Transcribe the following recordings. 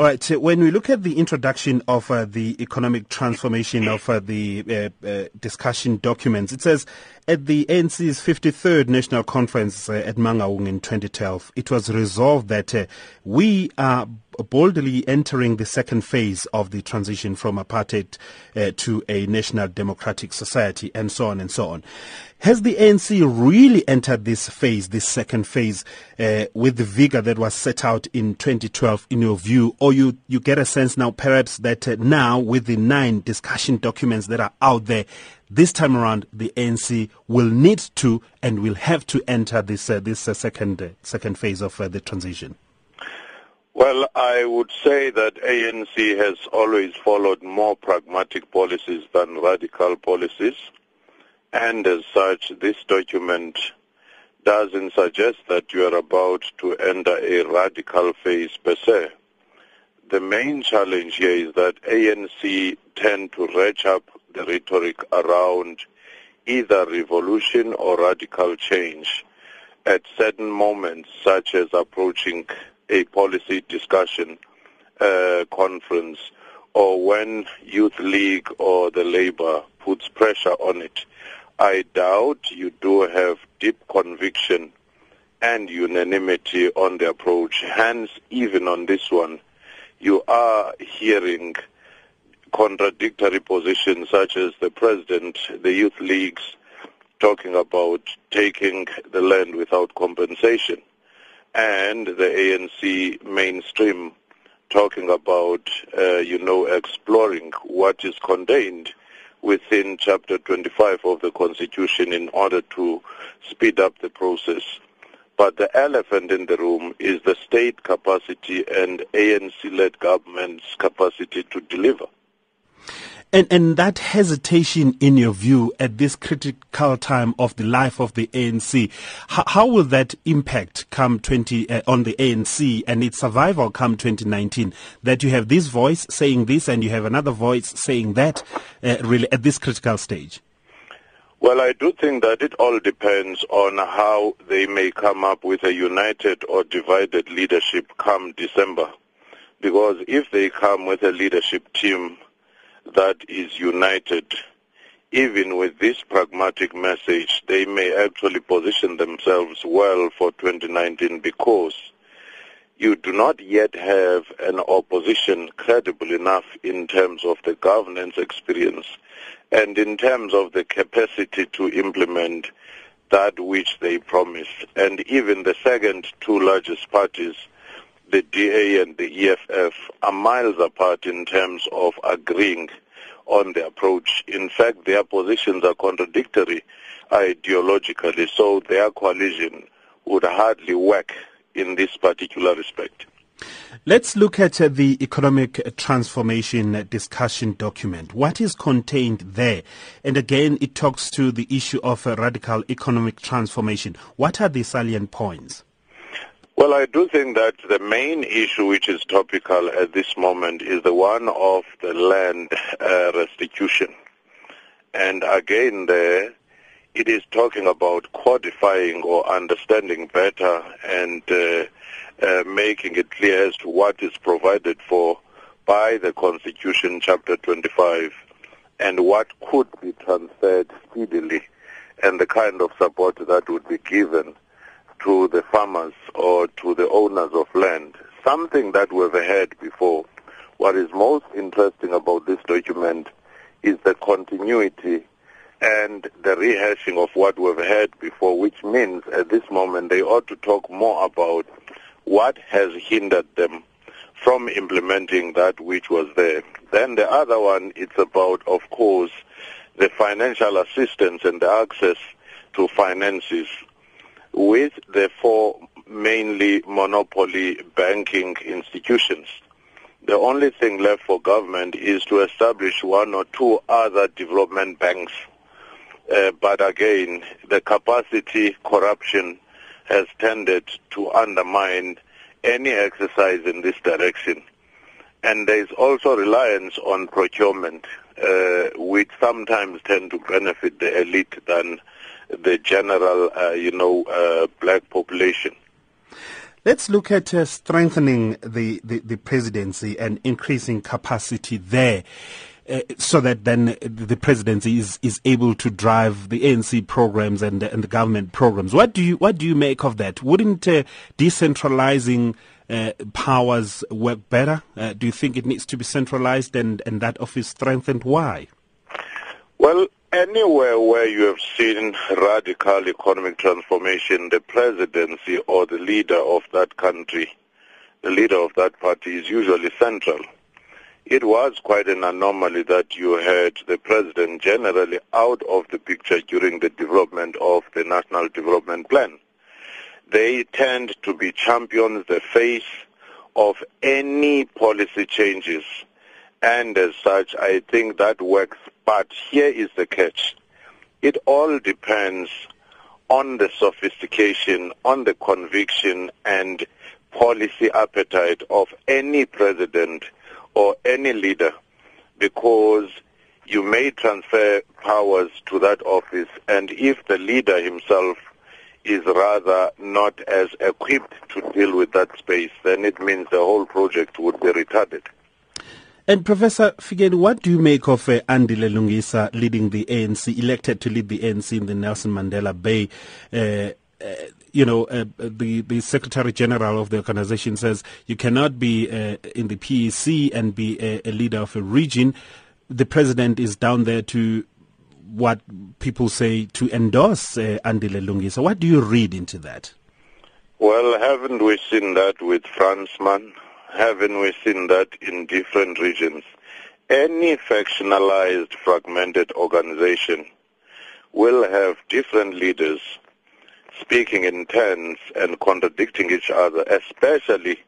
All right. So when we look at the introduction of uh, the economic transformation of uh, the uh, uh discussion documents, it says at the ANC's 53rd National Conference uh, at Mangaung in 2012, it was resolved that uh, we are boldly entering the second phase of the transition from apartheid uh, to a national democratic society and so on and so on. Has the ANC really entered this phase, this second phase, uh, with the vigor that was set out in 2012 in your view? Or you, you get a sense now perhaps that uh, now with the nine discussion documents that are out there, this time around the ANC will need to and will have to enter this, uh, this uh, second, uh, second phase of uh, the transition? Well, I would say that ANC has always followed more pragmatic policies than radical policies. And as such, this document doesn't suggest that you are about to enter a radical phase per se. The main challenge here is that ANC tend to ratchet up the rhetoric around either revolution or radical change at certain moments, such as approaching a policy discussion uh, conference or when Youth League or the Labour puts pressure on it. I doubt you do have deep conviction and unanimity on the approach. Hence, even on this one, you are hearing contradictory positions such as the president, the youth leagues talking about taking the land without compensation and the ANC mainstream talking about, uh, you know, exploring what is contained within Chapter 25 of the Constitution in order to speed up the process. But the elephant in the room is the state capacity and ANC-led government's capacity to deliver. And, and that hesitation, in your view, at this critical time of the life of the ANC, how, how will that impact come 20 uh, on the ANC and its survival come 2019? That you have this voice saying this and you have another voice saying that, uh, really at this critical stage. Well, I do think that it all depends on how they may come up with a united or divided leadership come December. Because if they come with a leadership team that is united, even with this pragmatic message, they may actually position themselves well for 2019 because you do not yet have an opposition credible enough in terms of the governance experience and in terms of the capacity to implement that which they promised. And even the second two largest parties the DA and the EFF are miles apart in terms of agreeing on the approach. In fact, their positions are contradictory ideologically, so their coalition would hardly work in this particular respect. Let's look at uh, the economic transformation discussion document. What is contained there? And again, it talks to the issue of uh, radical economic transformation. What are the salient points? Well, I do think that the main issue which is topical at this moment is the one of the land uh, restitution. And again, there, it is talking about codifying or understanding better and uh, uh, making it clear as to what is provided for by the Constitution, Chapter 25, and what could be transferred speedily, and the kind of support that would be given to the farmers or to the owners of land, something that we've heard before. What is most interesting about this document is the continuity and the rehashing of what we've heard before, which means at this moment they ought to talk more about what has hindered them from implementing that which was there. Then the other one, it's about, of course, the financial assistance and the access to finances with the four mainly monopoly banking institutions. The only thing left for government is to establish one or two other development banks. Uh, but again, the capacity corruption has tended to undermine any exercise in this direction. And there is also reliance on procurement, uh, which sometimes tend to benefit the elite than the general, uh, you know, uh, black population. Let's look at uh, strengthening the, the, the, presidency and increasing capacity there. Uh, so that then the presidency is, is able to drive the ANC programs and, and the government programs. What do you what do you make of that? Wouldn't uh, decentralizing uh, powers work better? Uh, do you think it needs to be centralized and, and that office strengthened? Why? Well, anywhere where you have seen radical economic transformation, the presidency or the leader of that country, the leader of that party is usually central. It was quite an anomaly that you had the president generally out of the picture during the development of the National Development Plan. They tend to be champions, the face of any policy changes. And as such, I think that works. But here is the catch. It all depends on the sophistication, on the conviction and policy appetite of any president or any leader because you may transfer powers to that office and if the leader himself is rather not as equipped to deal with that space, then it means the whole project would be retarded. And Professor Fikeni, what do you make of uh, Andile Lungisa leading the ANC, elected to lead the ANC in the Nelson Mandela Bay? Uh, uh, you know, uh, the the Secretary General of the organization says you cannot be uh, in the PEC and be a, a, leader of a region. The president is down there to what people say to endorse uh, Andile Lungisa. What do you read into that? Well, haven't we seen that with Fransman? Haven't we seen that in different regions? Any factionalized, fragmented organization will have different leaders speaking in turns and contradicting each other, especially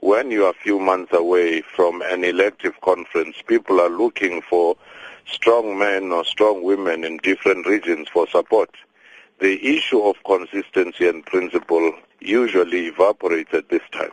when you are a few months away from an elective conference. People are looking for strong men or strong women in different regions for support. The issue of consistency and principle usually evaporates at this time.